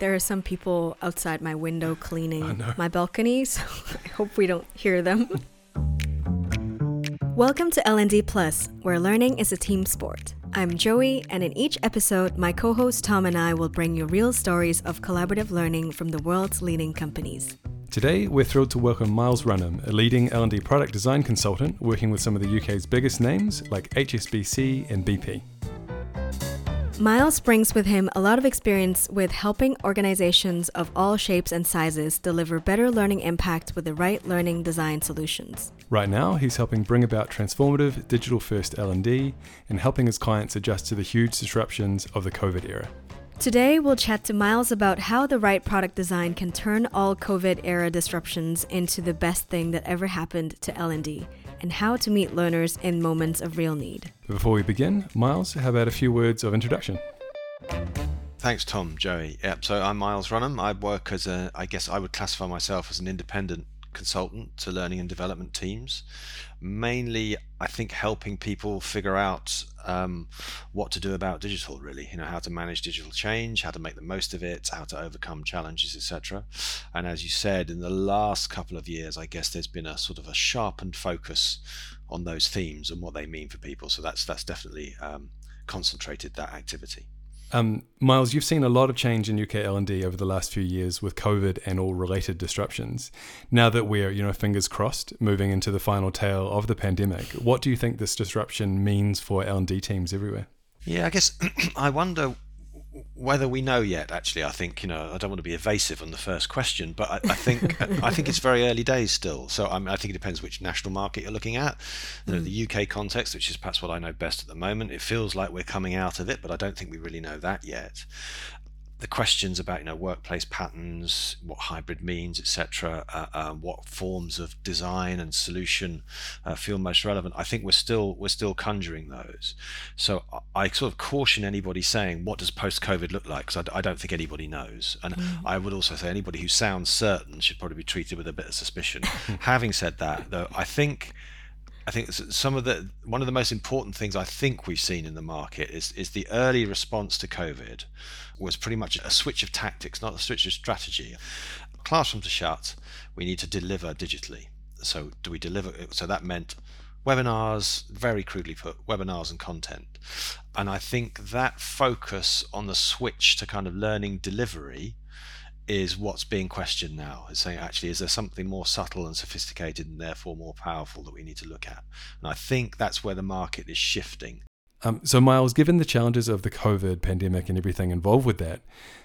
There are some people outside my window cleaning my balcony, so I hope we don't hear them. Welcome to L&D Plus, where learning is a team sport. I'm Joey, and in each episode, my co-host Tom and I will bring you real stories of collaborative learning from the world's leading companies. Today, we're thrilled to welcome Myles Runham, a leading L&D product design consultant working with some of the UK's biggest names like HSBC and BP. Myles brings with him a lot of experience with helping organizations of all shapes and sizes deliver better learning impact with the right learning design solutions. Right now, he's helping bring about transformative digital-first L&D and helping his clients adjust to the huge disruptions of the COVID era. Today, we'll chat to Myles about how the right product design can turn all COVID era disruptions into the best thing that ever happened to L&D and how to meet learners in moments of real need. Before we begin, Myles, how about a few words of introduction? Thanks, Tom, Joey. Yep. So I'm Myles Runham. I work as a, I guess I would classify myself as an independent consultant to learning and development teams. Mainly, I think helping people figure out um, what to do about digital. Really, you know, how to manage digital change, how to make the most of it, how to overcome challenges, etc. And as you said, in the last couple of years, I guess there's been a sort of a sharpened focus on those themes and what they mean for people. So that's that's definitely um, concentrated that activity. Um, Myles, you've seen a lot of change in UK L&D over the last few years with COVID and all related disruptions. Now that we're, you know, fingers crossed, moving into the final tail of the pandemic, what do you think this disruption means for L&D teams everywhere? Yeah, I guess I wonder whether we know yet actually i think you know i don't want to be evasive on the first question but i, I think i think it's very early days still. So I, mean, I think it depends which national market you're looking at. You know, the mm. uk context which is perhaps what i know best at the moment it feels like we're coming out of it but i don't think we really know that yet the questions about you know workplace patterns, what hybrid means, etc., uh, um, what forms of design and solution uh, feel most relevant. I think we're still we're still conjuring those. So I, I sort of caution anybody saying what does post-COVID look like because I, I, don't think anybody knows. And mm. I would also say anybody who sounds certain should probably be treated with a bit of suspicion. Having said that, though, I think I think some of the one of the most important things I think we've seen in the market is is the early response to COVID was pretty much a switch of tactics, not a switch of strategy. Classrooms are shut. We need to deliver digitally. So do we deliver? So that meant webinars, very crudely put, webinars and content. And I think that focus on the switch to kind of learning delivery is what's being questioned now. Is saying actually, is there something more subtle and sophisticated and therefore more powerful that we need to look at? And I think that's where the market is shifting. Um, so, Myles, given the challenges of the COVID pandemic and everything involved with that,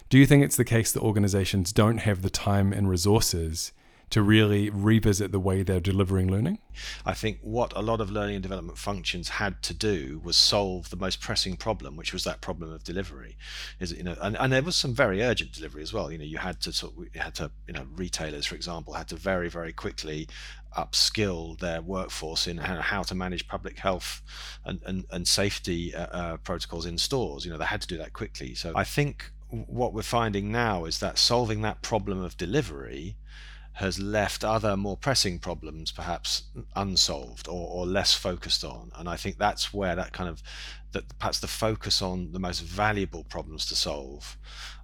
do you think it's the case that organizations don't have the time and resources to really revisit the way they're delivering learning? I think what a lot of learning and development functions had to do was solve the most pressing problem, which was that problem of delivery. Is you know, and, and there was some very urgent delivery as well. You know, you had to sort had to you know retailers, for example, had to very very quickly upskill their workforce in how to manage public health and and, and safety uh, uh, protocols in stores. You know, they had to do that quickly. So I think what we're finding now is that solving that problem of delivery has left other more pressing problems perhaps unsolved or, or less focused on. And I think that's where that kind of that perhaps the focus on the most valuable problems to solve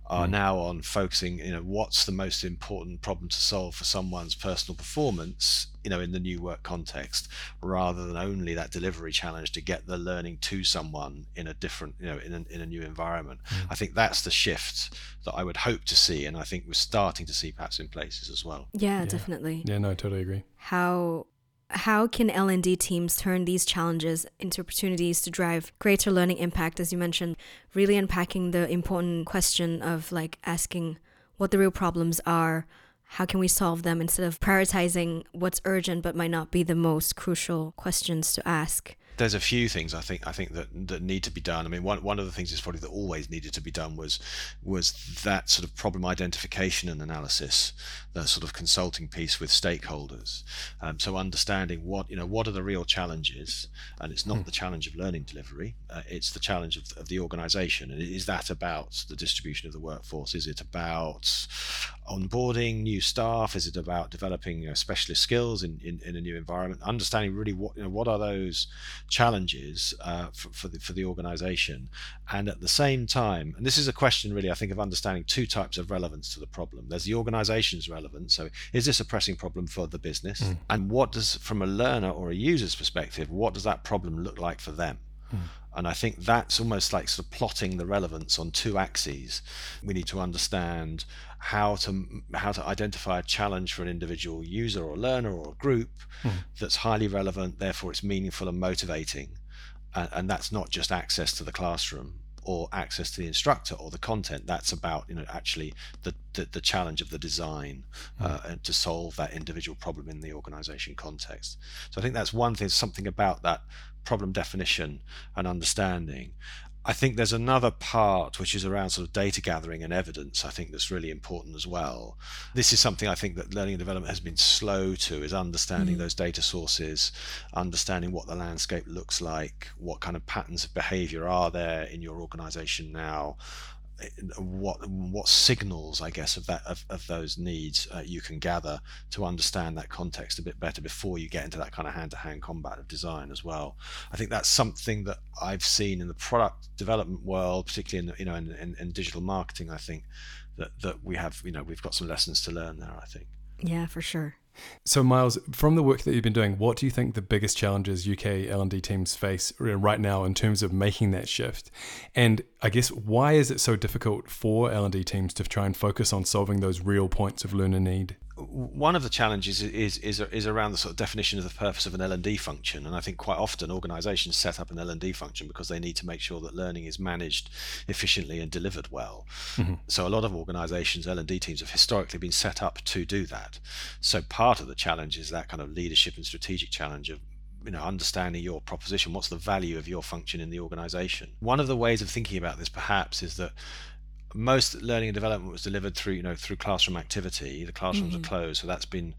are mm. now on focusing you know what's the most important problem to solve for someone's personal performance you know in the new work context rather than only that delivery challenge to get the learning to someone in a different you know in a, in a new environment mm. i think that's the shift that i would hope to see and i think we're starting to see perhaps in places as well yeah, yeah. definitely yeah no I totally agree how how can L&D teams turn these challenges into opportunities to drive greater learning impact as you mentioned really unpacking the important question of like asking what the real problems are how can we solve them instead of prioritizing what's urgent but might not be the most crucial questions to ask there's a few things I think I think that that need to be done. I mean, one one of the things is probably that always needed to be done was was that sort of problem identification and analysis, the sort of consulting piece with stakeholders. Um, so understanding what you know what are the real challenges, and it's not hmm. the challenge of learning delivery, uh, it's the challenge of, of the organisation. And is that about the distribution of the workforce? Is it about onboarding new staff? Is it about developing you know, specialist skills in, in, in, a new environment? Understanding really what you know what are those challenges uh, for, for the for the organization, and at the same time, and this is a question really I think of understanding two types of relevance to the problem. There's the organization's relevance. So is this a pressing problem for the business? Mm. And what does from a learner or a user's perspective, what does that problem look like for them? Mm. And I think that's almost like sort of plotting the relevance on two axes. We need to understand how to how to identify a challenge for an individual user or learner or a group mm. that's highly relevant, therefore it's meaningful and motivating. And, and that's not just access to the classroom or access to the instructor or the content. That's about you know actually the the, the challenge of the design mm. uh, and to solve that individual problem in the organization context. So I think that's one thing. Something about that problem definition and understanding. I think there's another part which is around sort of data gathering and evidence. I think that's really important as well. This is something I think that learning and development has been slow to is understanding mm. those data sources, understanding what the landscape looks like, what kind of patterns of behavior are there in your organization now, what what signals I guess of that of, of those needs uh, you can gather to understand that context a bit better before you get into that kind of hand-to-hand combat of design as well. I think that's something that I've seen in the product development world, particularly in you know in, in, in digital marketing. I think that that we have you know we've got some lessons to learn there. I think. Yeah, for sure. So, Myles, from the work that you've been doing, what do you think the biggest challenges UK L&D teams face right now in terms of making that shift? And I guess why is it so difficult for L&D teams to try and focus on solving those real points of learner need? one of the challenges is, is is around the sort of definition of the purpose of an L&D function, and I think quite often organisations set up an L&D function because they need to make sure that learning is managed efficiently and delivered well. Mm-hmm. So a lot of organisations, L&D teams, have historically been set up to do that. So part of the challenge is that kind of leadership and strategic challenge of you know understanding your proposition what's the value of your function in the organization? One of the ways of thinking about this perhaps is that most learning and development was delivered through you know through classroom activity. The classrooms mm-hmm. are closed so that's been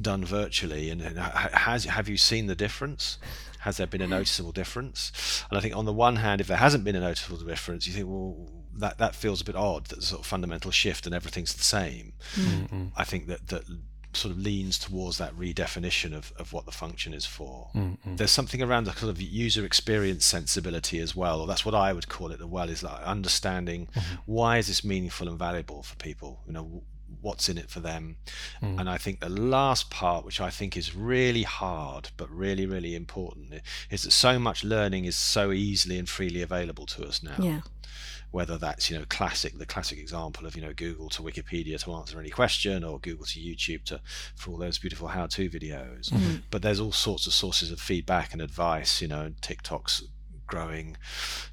done virtually. And has have you seen the difference? Has there been a noticeable difference? And i think on the one hand if there hasn't been a noticeable difference you think well that that feels a bit odd that sort of fundamental shift and everything's the same. Mm-hmm. i think that that sort of leans towards that redefinition of, of what the function is for. Mm-hmm. There's something around the kind of user experience sensibility as well, or that's what I would call it as well, is like understanding mm-hmm. why is this meaningful and valuable for people? You know, what's in it for them? Mm. And I think the last part, which I think is really hard but really, really important, is that so much learning is so easily and freely available to us now. Yeah whether that's you know classic the classic example of you know Google to Wikipedia to answer any question or Google to YouTube to for all those beautiful how-to videos. Mm-hmm. But there's all sorts of sources of feedback and advice, you know, TikTok's growing,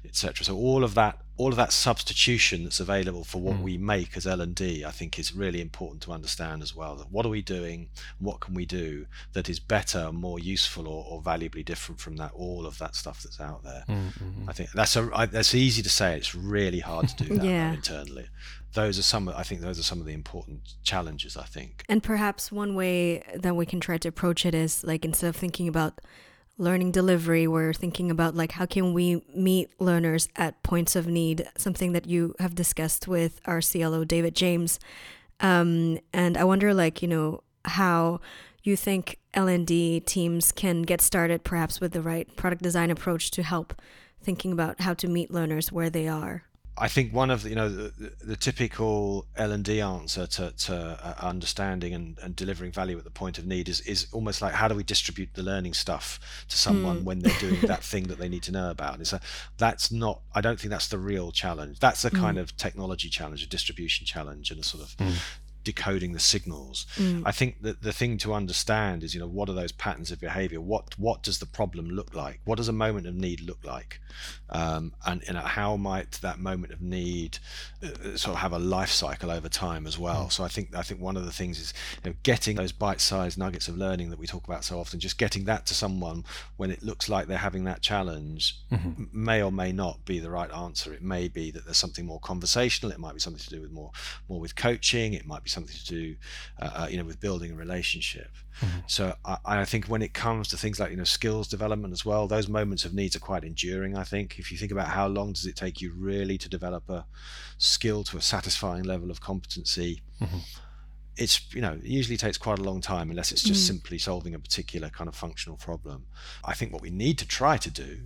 etc. So all of that all of that substitution that's available for what mm. we make as L&D I think is really important to understand as well that what are we doing what can we do that is better more useful or, or valuably different from that all of that stuff that's out there mm-hmm. I think that's a I, that's easy to say it's really hard to do that yeah. internally those are some I think those are some of the important challenges I think and perhaps one way that we can try to approach it is like instead of thinking about learning delivery we're thinking about like how can we meet learners at points of need something that you have discussed with our clo david james. Um, and i wonder like you know how you think l&d teams can get started perhaps with the right product design approach to help thinking about how to meet learners where they are I think one of the, you know the, the typical L and D answer to, to uh, understanding and, and delivering value at the point of need is is almost like how do we distribute the learning stuff to someone mm. when they're doing that thing that they need to know about. It's a, that's not. I don't think that's the real challenge. That's a mm. kind of technology challenge, a distribution challenge, and a sort of mm decoding the signals. Mm. I think that the thing to understand is, you know, what are those patterns of behavior? What what does the problem look like? What does a moment of need look like? Um, and you know, how might that moment of need uh, sort of have a life cycle over time as well? Mm. So I think I think one of the things is you know, getting those bite-sized nuggets of learning that we talk about so often. Just getting that to someone when it looks like they're having that challenge mm-hmm. may or may not be the right answer. It may be that there's something more conversational. It might be something to do with more more with coaching. It might be something to do, uh, uh, you know, with building a relationship. Mm-hmm. So I, I, think when it comes to things like you know skills development as well, those moments of needs are quite enduring. I think if you think about how long does it take you really to develop a skill to a satisfying level of competency. Mm-hmm it's you know it usually takes quite a long time unless it's just mm. simply solving a particular kind of functional problem i think what we need to try to do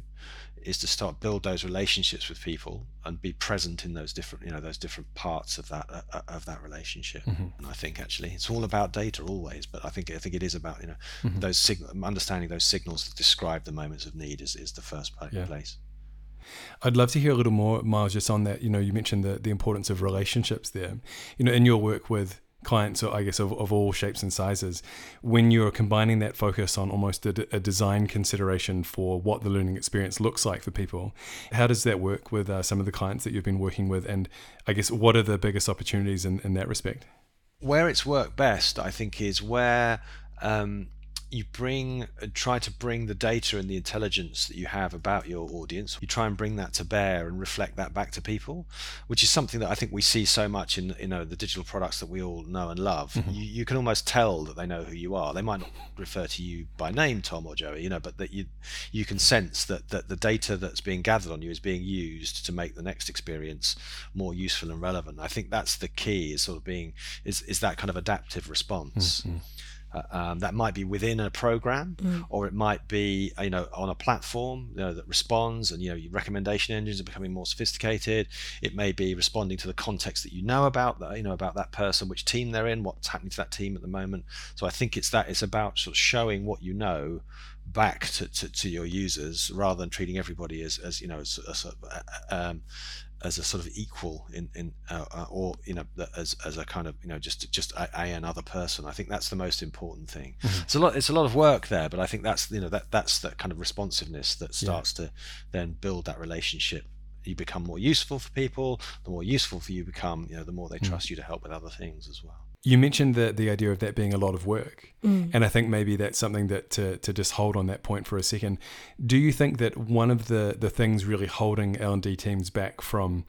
is to start build those relationships with people and be present in those different you know those different parts of that uh, uh of that relationship mm-hmm. and i think actually it's all about data always but i think i think it is about you know mm-hmm. those sig- understanding those signals that describe the moments of need is, is the first yeah. place I'd love to hear a little more, Myles, just on that. You know, you mentioned the, the importance of relationships there. You know, in your work with clients, I guess, of, of all shapes and sizes, when you're combining that focus on almost a, a, design consideration for what the learning experience looks like for people, how does that work with uh, some of the clients that you've been working with? And I guess, what are the biggest opportunities in, in that respect? Where it's worked best, I think, is where um, you bring uh, try to bring the data and the intelligence that you have about your audience you try and bring that to bear and reflect that back to people which is something that i think we see so much in you know the digital products that we all know and love mm-hmm. you, you can almost tell that they know who you are they might not refer to you by name tom or joey you know but that you you can sense that that the data that's being gathered on you is being used to make the next experience more useful and relevant i think that's the key is sort of being is is that kind of adaptive response mm-hmm. Uh, um, that might be within a program, mm. or it might be you know on a platform you know, that responds, and you know recommendation engines are becoming more sophisticated. It may be responding to the context that you know about that you know about that person, which team they're in, what's happening to that team at the moment. So I think it's that it's about sort of showing what you know back to, to, to your users rather than treating everybody as, as you know as, as a, um, as a sort of equal in in uh, uh, or you know as as a kind of you know just just a, a another person. I think that's the most important thing. Mm-hmm. It's a lot. It's a lot of work there, but I think that's you know that that's that kind of responsiveness that starts yeah. to then build that relationship. You become more useful for people. The more useful for you become, you know, the more they mm-hmm. trust you to help with other things as well. You mentioned the the idea of that being a lot of work, mm. and I think maybe that's something that to, to just hold on that point for a second. Do you think that one of the the things really holding L and D teams back from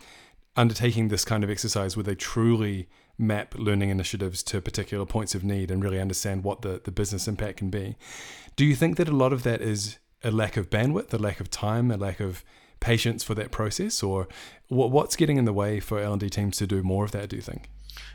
undertaking this kind of exercise, where they truly map learning initiatives to particular points of need and really understand what the, the business impact can be, do you think that a lot of that is a lack of bandwidth, a lack of time, a lack of patience for that process, or what, what's getting in the way for L and D teams to do more of that? Do you think?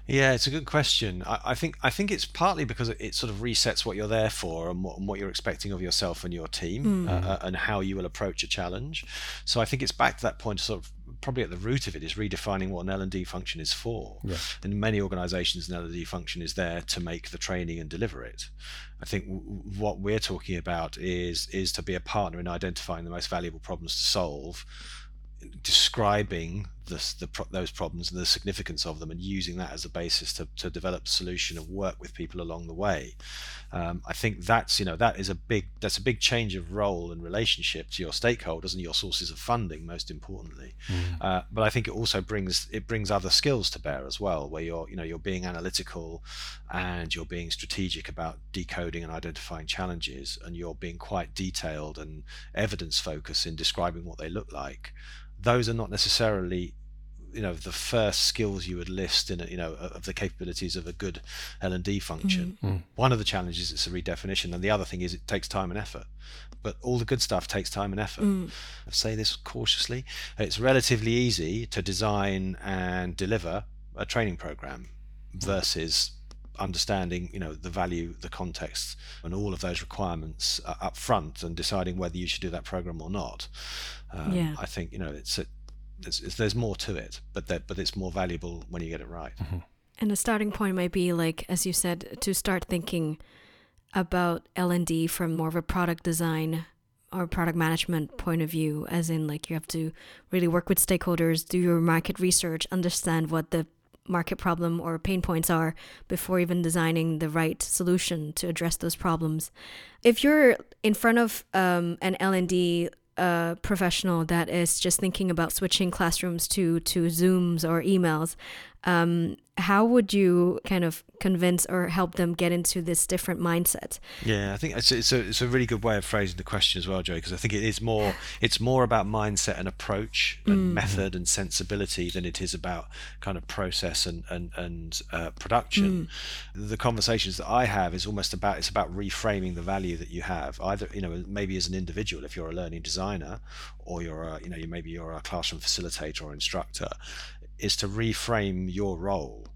Yeah, it's a good question. I, I, think I think it's partly because it, sort of resets what you're there for and what, and what you're expecting of yourself and your team, mm. uh, and how you will approach a challenge. So I think it's back to that point. Sort of probably at the root of it is redefining what an L and D function is for. Yeah. In many organisations, an L and D function is there to make the training and deliver it. I think w- what we're talking about is is to be a partner in identifying the most valuable problems to solve describing the, the, those problems and the significance of them and using that as a basis to, to develop a solution and work with people along the way. Um, i think that's you know that is a big that's a big change of role and relationship to your stakeholders and your sources of funding most importantly. Mm. uh, but i think it also brings it brings other skills to bear as well where you're you know you're being analytical and you're being strategic about decoding and identifying challenges and you're being quite detailed and evidence focused in describing what they look like. Those are not necessarily you know the first skills you would list in a, you know of the capabilities of a good L&D function mm. mm one of the challenges is a redefinition and the other thing is it takes time and effort but all the good stuff takes time and effort mm. I say this cautiously it's relatively easy to design and deliver a training program versus understanding you know the value the context and all of those requirements uh, up front and deciding whether you should do that program or not um, yeah. i think you know it's, a, it's, it's, there's more to it but that but it's more valuable when you get it right mm-hmm. and the starting point might be like as you said to start thinking about l&d from more of a product design or product management point of view as in like you have to really work with stakeholders do your market research understand what the market problem or pain points are before even designing the right solution to address those problems. If you're in front of um, an L&D uh, professional that is just thinking about switching classrooms to to Zooms or emails, um, how would you kind of convince or help them get into this different mindset? Yeah, I think it's, it's a it's a really good way of phrasing the question as well, Joe. Because I think it is more it's more about mindset and approach and mm. method and sensibility than it is about kind of process and and and uh, production. Mm. The conversations that I have is almost about it's about reframing the value that you have. Either you know maybe as an individual, if you're a learning designer, or you're a you know you maybe you're a classroom facilitator or instructor, is to reframe your role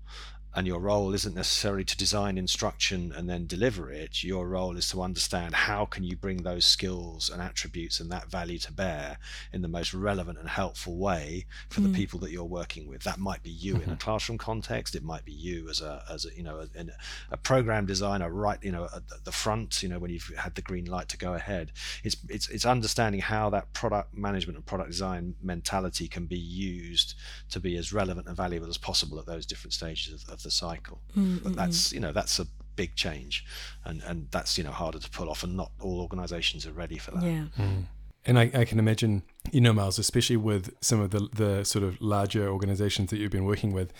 and your role isn't necessarily to design instruction and then deliver it your role is to understand how can you bring those skills and attributes and that value to bear in the most relevant and helpful way for mm. the people that you're working with that might be you mm-hmm. in a mm-hmm. classroom context it might be you as a as a you know a, a program designer right you know at the front you know when you've had the green light to go ahead it's it's it's understanding how that product management and product design mentality can be used to be as relevant and valuable as possible at those different stages of, of the cycle. Mm-hmm. But that's you know that's a big change, and and that's you know harder to pull off, and not all organisations are ready for that. Yeah. Mm. And I, I, can imagine, you know, Myles, especially with some of the the sort of larger organisations that you've been working with,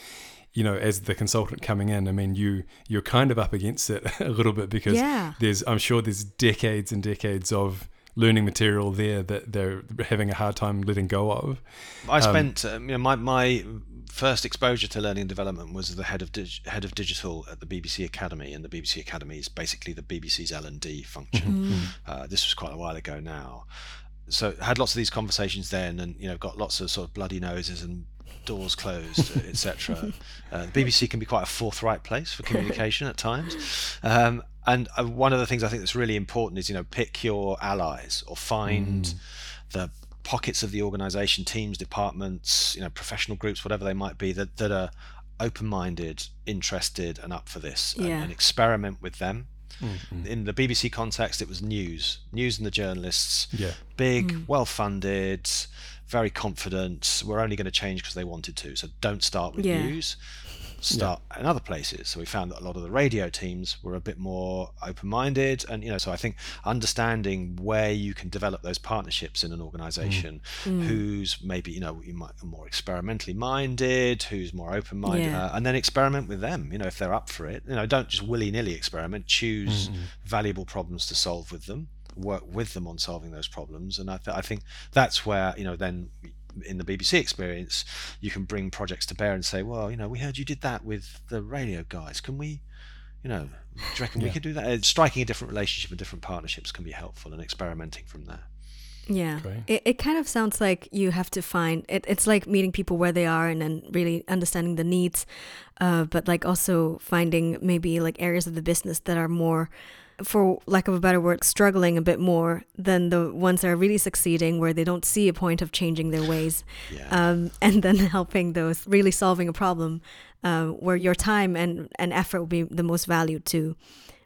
you know, as the consultant coming in, I mean, you you're kind of up against it a little bit because yeah. there's, I'm sure there's decades and decades of learning material there that they're having a hard time letting go of. I um, spent, um, you know, my my first exposure to learning and development was the head of dig- head of digital at the BBC Academy, and the BBC Academy is basically the BBC's L and D function. Mm-hmm. mm-hmm. Uh, this was quite a while ago now, so had lots of these conversations then, and you know got lots of sort of bloody noses and doors closed, etc. Uh, the BBC can be quite a forthright place for communication at times. Um, and uh, one of the things I think that's really important is you know pick your allies or find mm. the pockets of the organization, teams, departments, you know, professional groups, whatever they might be, that, that are open-minded, interested, and up for this, yeah. and, and, experiment with them. Mm-hmm. In the BBC context, it was news, news and the journalists, yeah. big, mm. well-funded, very confident. We're only going to change because they wanted to. So don't start with yeah. news start yeah. in other places. So we found that a lot of the radio teams were a bit more open-minded, and you know, so I think understanding where you can develop those partnerships in an organization, mm. mm. who's maybe you know you might more experimentally minded, who's more open-minded, yeah. uh, and then experiment with them. You know, if they're up for it, you know, don't just willy-nilly experiment. Choose mm-hmm. valuable problems to solve with them work with them on solving those problems and I, th- I think that's where you know then in the BBC experience, you can bring projects to bear and say, well, you know, we heard you did that with the radio guys. Can we, you know, do you reckon yeah. we could do that? Uh, striking a different relationship and different partnerships can be helpful and experimenting from there. Yeah. It, it kind of sounds like you have to find it, it's like meeting people where they are and then really understanding the needs, uh, but like also finding maybe like areas of the business that are more for lack of a better word, struggling a bit more than the ones that are really succeeding, where they don't see a point of changing their ways, yeah. um, and then helping those really solving a problem uh, where your time and, and effort will be the most valued too.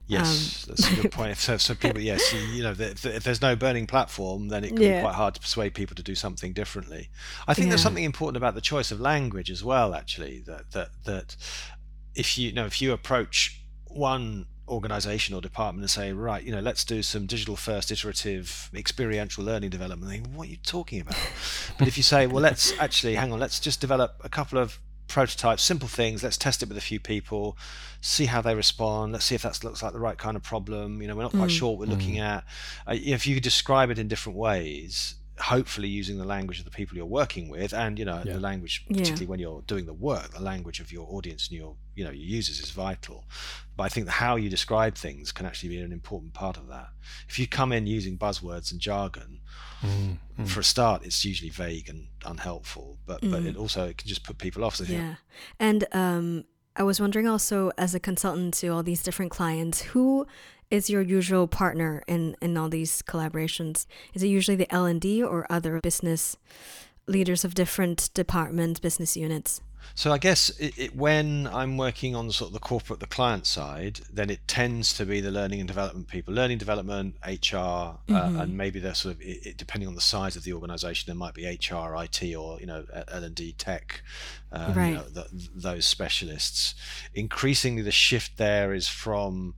Yes, um, that's a good point. So, so people, yes, you know, if, if there's no burning platform, then it can yeah. be quite hard to persuade people to do something differently. I think yeah. there's something important about the choice of language as well. Actually, that that that if you, you know if you approach one organization or department and say, right, you know, let's do some digital first iterative experiential learning development. Think, what are you talking about? but if you say, well, let's actually hang on, let's just develop a couple of prototypes, simple things. Let's test it with a few people, see how they respond. Let's see if that looks like the right kind of problem. You know, we're not quite mm. sure what we're mm. looking at. Uh, if you describe it in different ways, hopefully using the language of the people you're working with and you know yeah. the language particularly yeah. when you're doing the work the language of your audience and your you know your users is vital but i think how you describe things can actually be an important part of that if you come in using buzzwords and jargon mm, mm. for a start it's usually vague and unhelpful but mm. but it also it can just put people off so yeah and um I was wondering also, as a consultant to all these different clients, who is your usual partner in in all these collaborations? Is it usually the L and D or other business leaders of different departments, business units? So I guess it, it, when I'm working on sort of the corporate, the client side, then it tends to be the learning and development people, learning development, HR, uh, mm-hmm. uh, and maybe they're sort of it, depending on the size of the organisation, there might be HR, IT, or you know L and D tech, uh, right. you know, the, those specialists. Increasingly, the shift there is from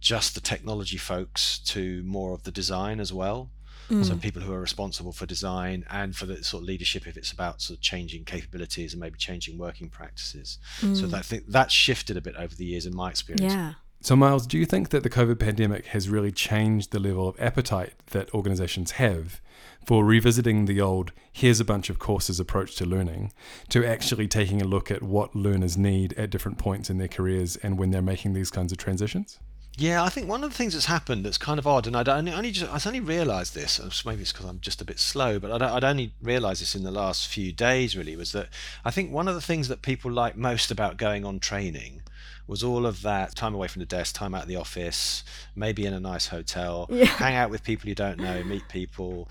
just the technology folks to more of the design as well. Mm. So people who are responsible for design and for the sort of leadership if it's about sort of changing capabilities and maybe changing working practices. Mm. So that, I think that's shifted a bit over the years in my experience. Yeah. So, Myles, do you think that the COVID pandemic has really changed the level of appetite that organizations have for revisiting the old, here's a bunch of courses approach to learning, to actually taking a look at what learners need at different points in their careers and when they're making these kinds of transitions? Yeah, I think one of the things that's happened that's kind of odd, and I'd only, only just, I only realised this. Maybe it's because I'm just a bit slow, but I'd, I'd only realised this in the last few days. Really, was that I think one of the things that people like most about going on training was all of that time away from the desk, time out of the office, maybe in a nice hotel, yeah. hang out with people you don't know, meet people,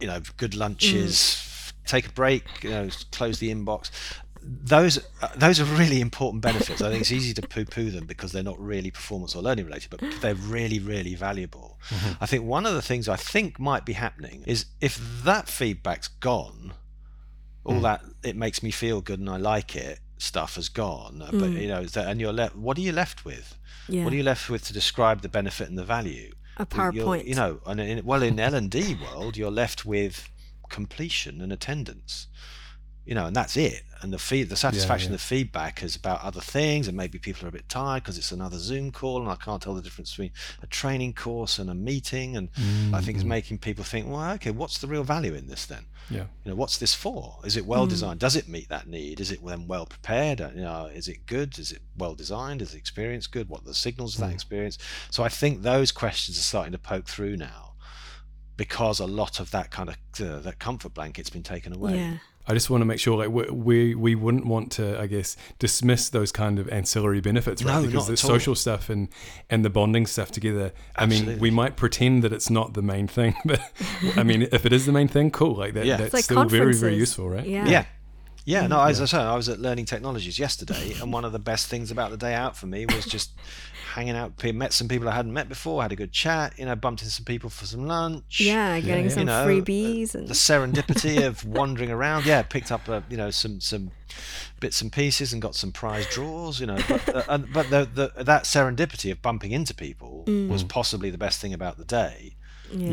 you know, good lunches, mm. take a break, you know, close the inbox. Those uh, those are really important benefits. I think it's easy to poo-poo them because they're not really performance or learning related, but they're really really valuable. Mm-hmm. I think one of the things I think might be happening is if that feedback's gone, all mm. that it makes me feel good and I like it stuff has gone. Mm. But you know, and you're left. What are you left with? Yeah. What are you left with to describe the benefit and the value? A PowerPoint. You're, you know, and in, well, in L and D world, you're left with completion and attendance you know, and that's it. And the feed, the satisfaction, yeah, yeah. the feedback is about other things, and maybe people are a bit tired because it's another Zoom call, and I can't tell the difference between a training course and a meeting. And mm-hmm. I think it's mm-hmm. making people think, well, okay, what's the real value in this then? Yeah. You know, what's this for? Is it well mm. designed? Does it meet that need? Is it then well prepared? You know, is it good? Is it well designed? Is the experience good? What are the signals of that mm. experience? So I think those questions are starting to poke through now because a lot of that kind of uh, that comfort blanket's been taken away. Yeah. I just want to make sure, like, we, we we wouldn't want to, I guess, dismiss those kind of ancillary benefits, right? No, because the social stuff and and the bonding stuff together. Absolutely. I mean, we might pretend that it's not the main thing, but I mean, if it is the main thing, cool. Like that, yeah. that's like still very very useful, right? Yeah. Yeah. Yeah, no, as yeah. I said, I was at Learning Technologies yesterday, and one of the best things about the day out for me was just hanging out, met some people I hadn't met before, had a good chat, you know, bumped into some people for some lunch. Yeah, getting yeah, some you know, freebies and the serendipity of wandering around. Yeah, picked up a, you know some some bits and pieces and got some prize draws, you know. But, uh, but the, the that serendipity of bumping into people mm. was possibly the best thing about the day. Yeah.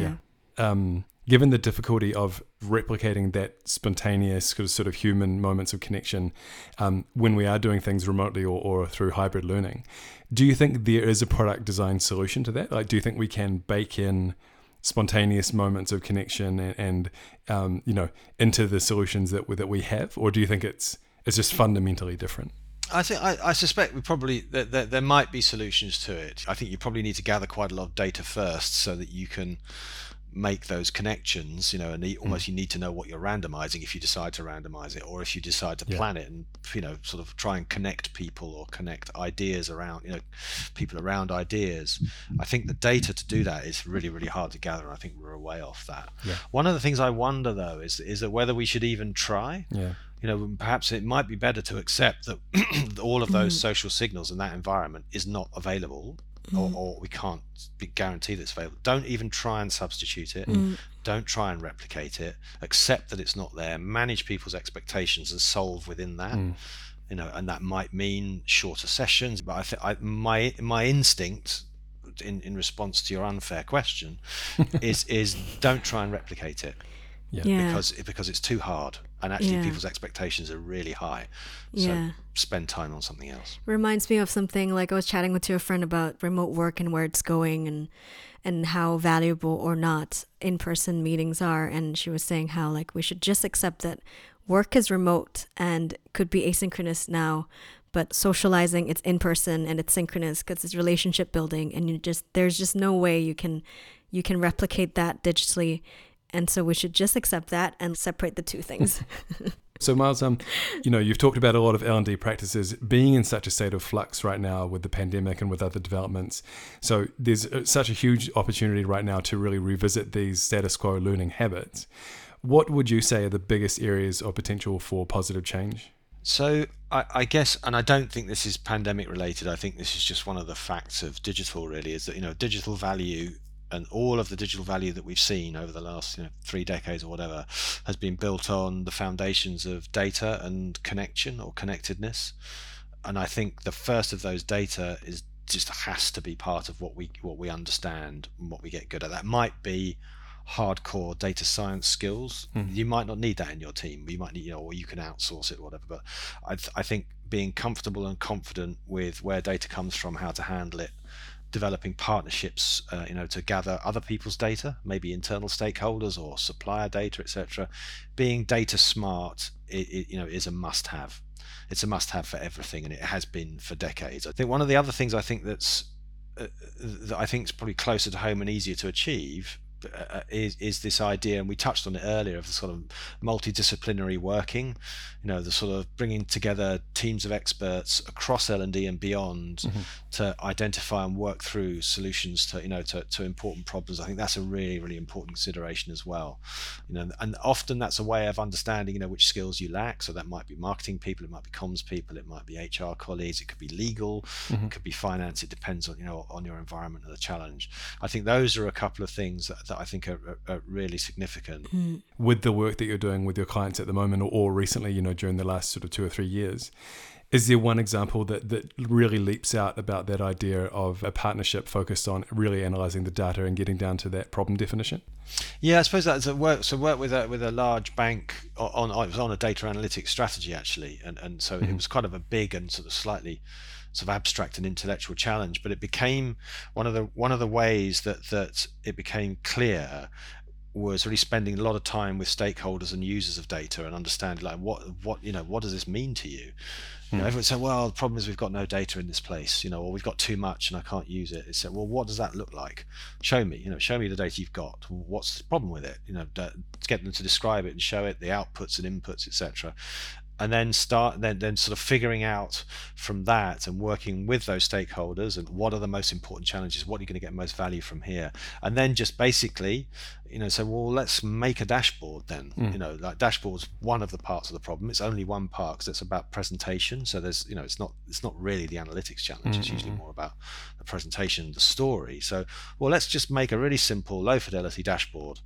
yeah. Um, given the difficulty of replicating that spontaneous sort of human moments of connection um, when we are doing things remotely or, or through hybrid learning, do you think there is a product design solution to that? Like, do you think we can bake in spontaneous moments of connection and, and um, you know into the solutions that we, that we have, or do you think it's it's just fundamentally different? I think I, I suspect we probably that there, there might be solutions to it. I think you probably need to gather quite a lot of data first so that you can make those connections you know and almost mm. you need to know what you're randomizing if you decide to randomize it or if you decide to yeah. plan it and you know sort of try and connect people or connect ideas around you know people around ideas i think the data to do that is really really hard to gather and i think we're a way off that yeah. one of the things i wonder though is is that whether we should even try yeah you know perhaps it might be better to accept that all of those mm. social signals in that environment is not available mm. or, or, we can't be guarantee that it's available. Don't even try and substitute it. Mm. Don't try and replicate it. Accept that it's not there. Manage people's expectations and solve within that. Mm. You know, and that might mean shorter sessions. But I think my my instinct in, in response to your unfair question is is don't try and replicate it. Yeah. yeah. Because because it's too hard and actually yeah. people's expectations are really high. So yeah. spend time on something else. Reminds me of something like I was chatting with your friend about remote work and where it's going and and how valuable or not in-person meetings are and she was saying how like we should just accept that work is remote and could be asynchronous now but socializing it's in person and it's synchronous because it's relationship building and you just there's just no way you can you can replicate that digitally and so we should just accept that and separate the two things. so Myles, um, you know, you've talked about a lot of L and D practices being in such a state of flux right now with the pandemic and with other developments. So there's uh, such a huge opportunity right now to really revisit these status quo learning habits. What would you say are the biggest areas of potential for positive change? So I, I, guess, and I don't think this is pandemic related. I think this is just one of the facts of digital. Really, is that you know digital value and all of the digital value that we've seen over the last you know, three decades or whatever has been built on the foundations of data and connection or connectedness. And I think the first of those data is just has to be part of what we what we understand and what we get good at. That might be hardcore data science skills. Mm. You might not need that in your team. You might need, you know, or you can outsource it or whatever. But I, th- I think being comfortable and confident with where data comes from, how to handle it, developing partnerships, uh, you know, to gather other people's data, maybe internal stakeholders or supplier data, etc. Being data smart, it, it, you know, is a must-have. It's a must-have for everything, and it has been for decades. I think one of the other things I think that's uh, that I think is probably closer to home and easier to achieve uh, is is this idea, and we touched on it earlier, of the sort of multidisciplinary working. You know, the sort of bringing together teams of experts across L and D and beyond mm-hmm. to identify and work through solutions to you know to, to important problems. I think that's a really really important consideration as well. You know, and often that's a way of understanding you know which skills you lack. So that might be marketing people, it might be comms people, it might be HR colleagues, it could be legal, mm-hmm. it could be finance. It depends on you know on your environment and the challenge. I think those are a couple of things that that I think are, are really significant. Mm. With the work that you're doing with your clients at the moment, or, or recently, you know, during the last sort of two or three years, is there one example that, that really leaps out about that idea of a partnership focused on really analyzing the data and getting down to that problem definition? Yeah, I suppose that's a work. So work with a with a large bank on, on it was on a data analytics strategy actually, and and so mm-hmm. it was kind of a big and sort of slightly sort of abstract and intellectual challenge, but it became one of the one of the ways that that it became clear was really spending a lot of time with stakeholders and users of data and understanding like what what you know what does this mean to you you know, hmm. everyone said, well, the problem is we've got no data in this place, you know, or we've got too much and I can't use it. It's said, well, what does that look like? Show me, you know, show me the data you've got. What's the problem with it? You know, to get them to describe it and show it, the outputs and inputs, etc and then start then then sort of figuring out from that and working with those stakeholders and what are the most important challenges what are you going to get most value from here. And then just basically you know say well let's make a dashboard then. Mm. you know like dashboard's one of the parts of the problem. It's only one part because it's about presentation. So there's you know it's not it's not really the analytics challenge. Mm-hmm. it's usually mm-hmm. more about the presentation the story. So well let's just make a really simple low fidelity dashboard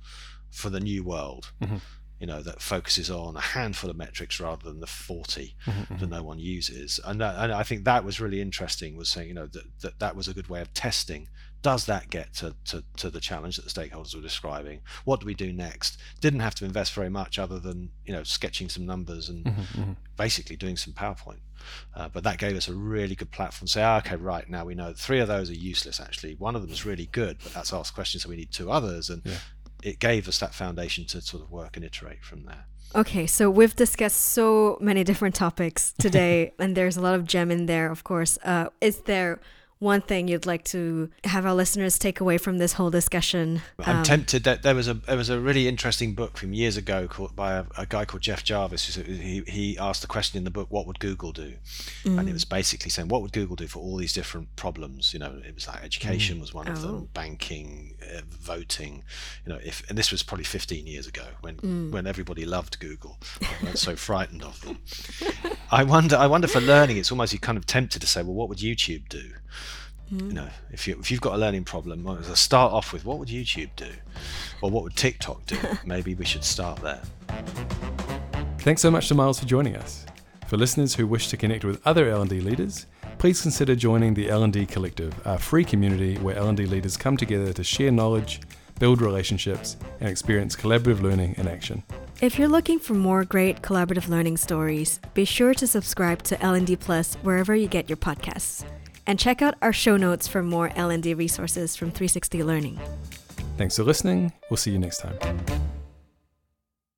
for the new world. Mm-hmm you know that focuses on a handful of metrics rather than the 40 mm-hmm, mm-hmm. that no one uses. And, that, and i think that was really interesting was saying you know that, that that was a good way of testing does that get to, to, to the challenge that the stakeholders were describing? What do we do next? Didn't have to invest very much other than you know sketching some numbers and mm-hmm, mm-hmm. basically doing some powerpoint. Uh, but that gave us a really good platform to say oh, okay right now we know three of those are useless actually. One of them is really good but that's asked questions so we need two others. And yeah it gave us that foundation to sort of work and iterate from there. Okay, so we've discussed so many different topics today, and there's a lot of gem in there, of course. Uh, is there one thing you'd like to have our listeners take away from this whole discussion? I'm um, tempted that there was a there was a really interesting book from years ago called by a, a guy called Jeff Jarvis. He he asked the question in the book, "What would Google do?" Mm. And it was basically saying, "What would Google do for all these different problems?" You know, it was like education mm. was one of oh. them, banking, uh, voting. You know, if and this was probably 15 years ago when mm. when everybody loved Google, weren't so frightened of them. I wonder I wonder for learning, it's almost you kind of tempted to say, "Well, what would YouTube do?" Mm. You know, if you if you've got a learning problem, start off with what would YouTube do, or what would TikTok do? Maybe we should start there. Thanks so much to Myles for joining us. For listeners who wish to connect with other L&D leaders, please consider joining the L&D Collective, our free community where L&D leaders come together to share knowledge, build relationships, and experience collaborative learning in action. If you're looking for more great collaborative learning stories, be sure to subscribe to L&D Plus wherever you get your podcasts. And check out our show notes for more L&D resources from 360 Learning. Thanks for listening. We'll see you next time.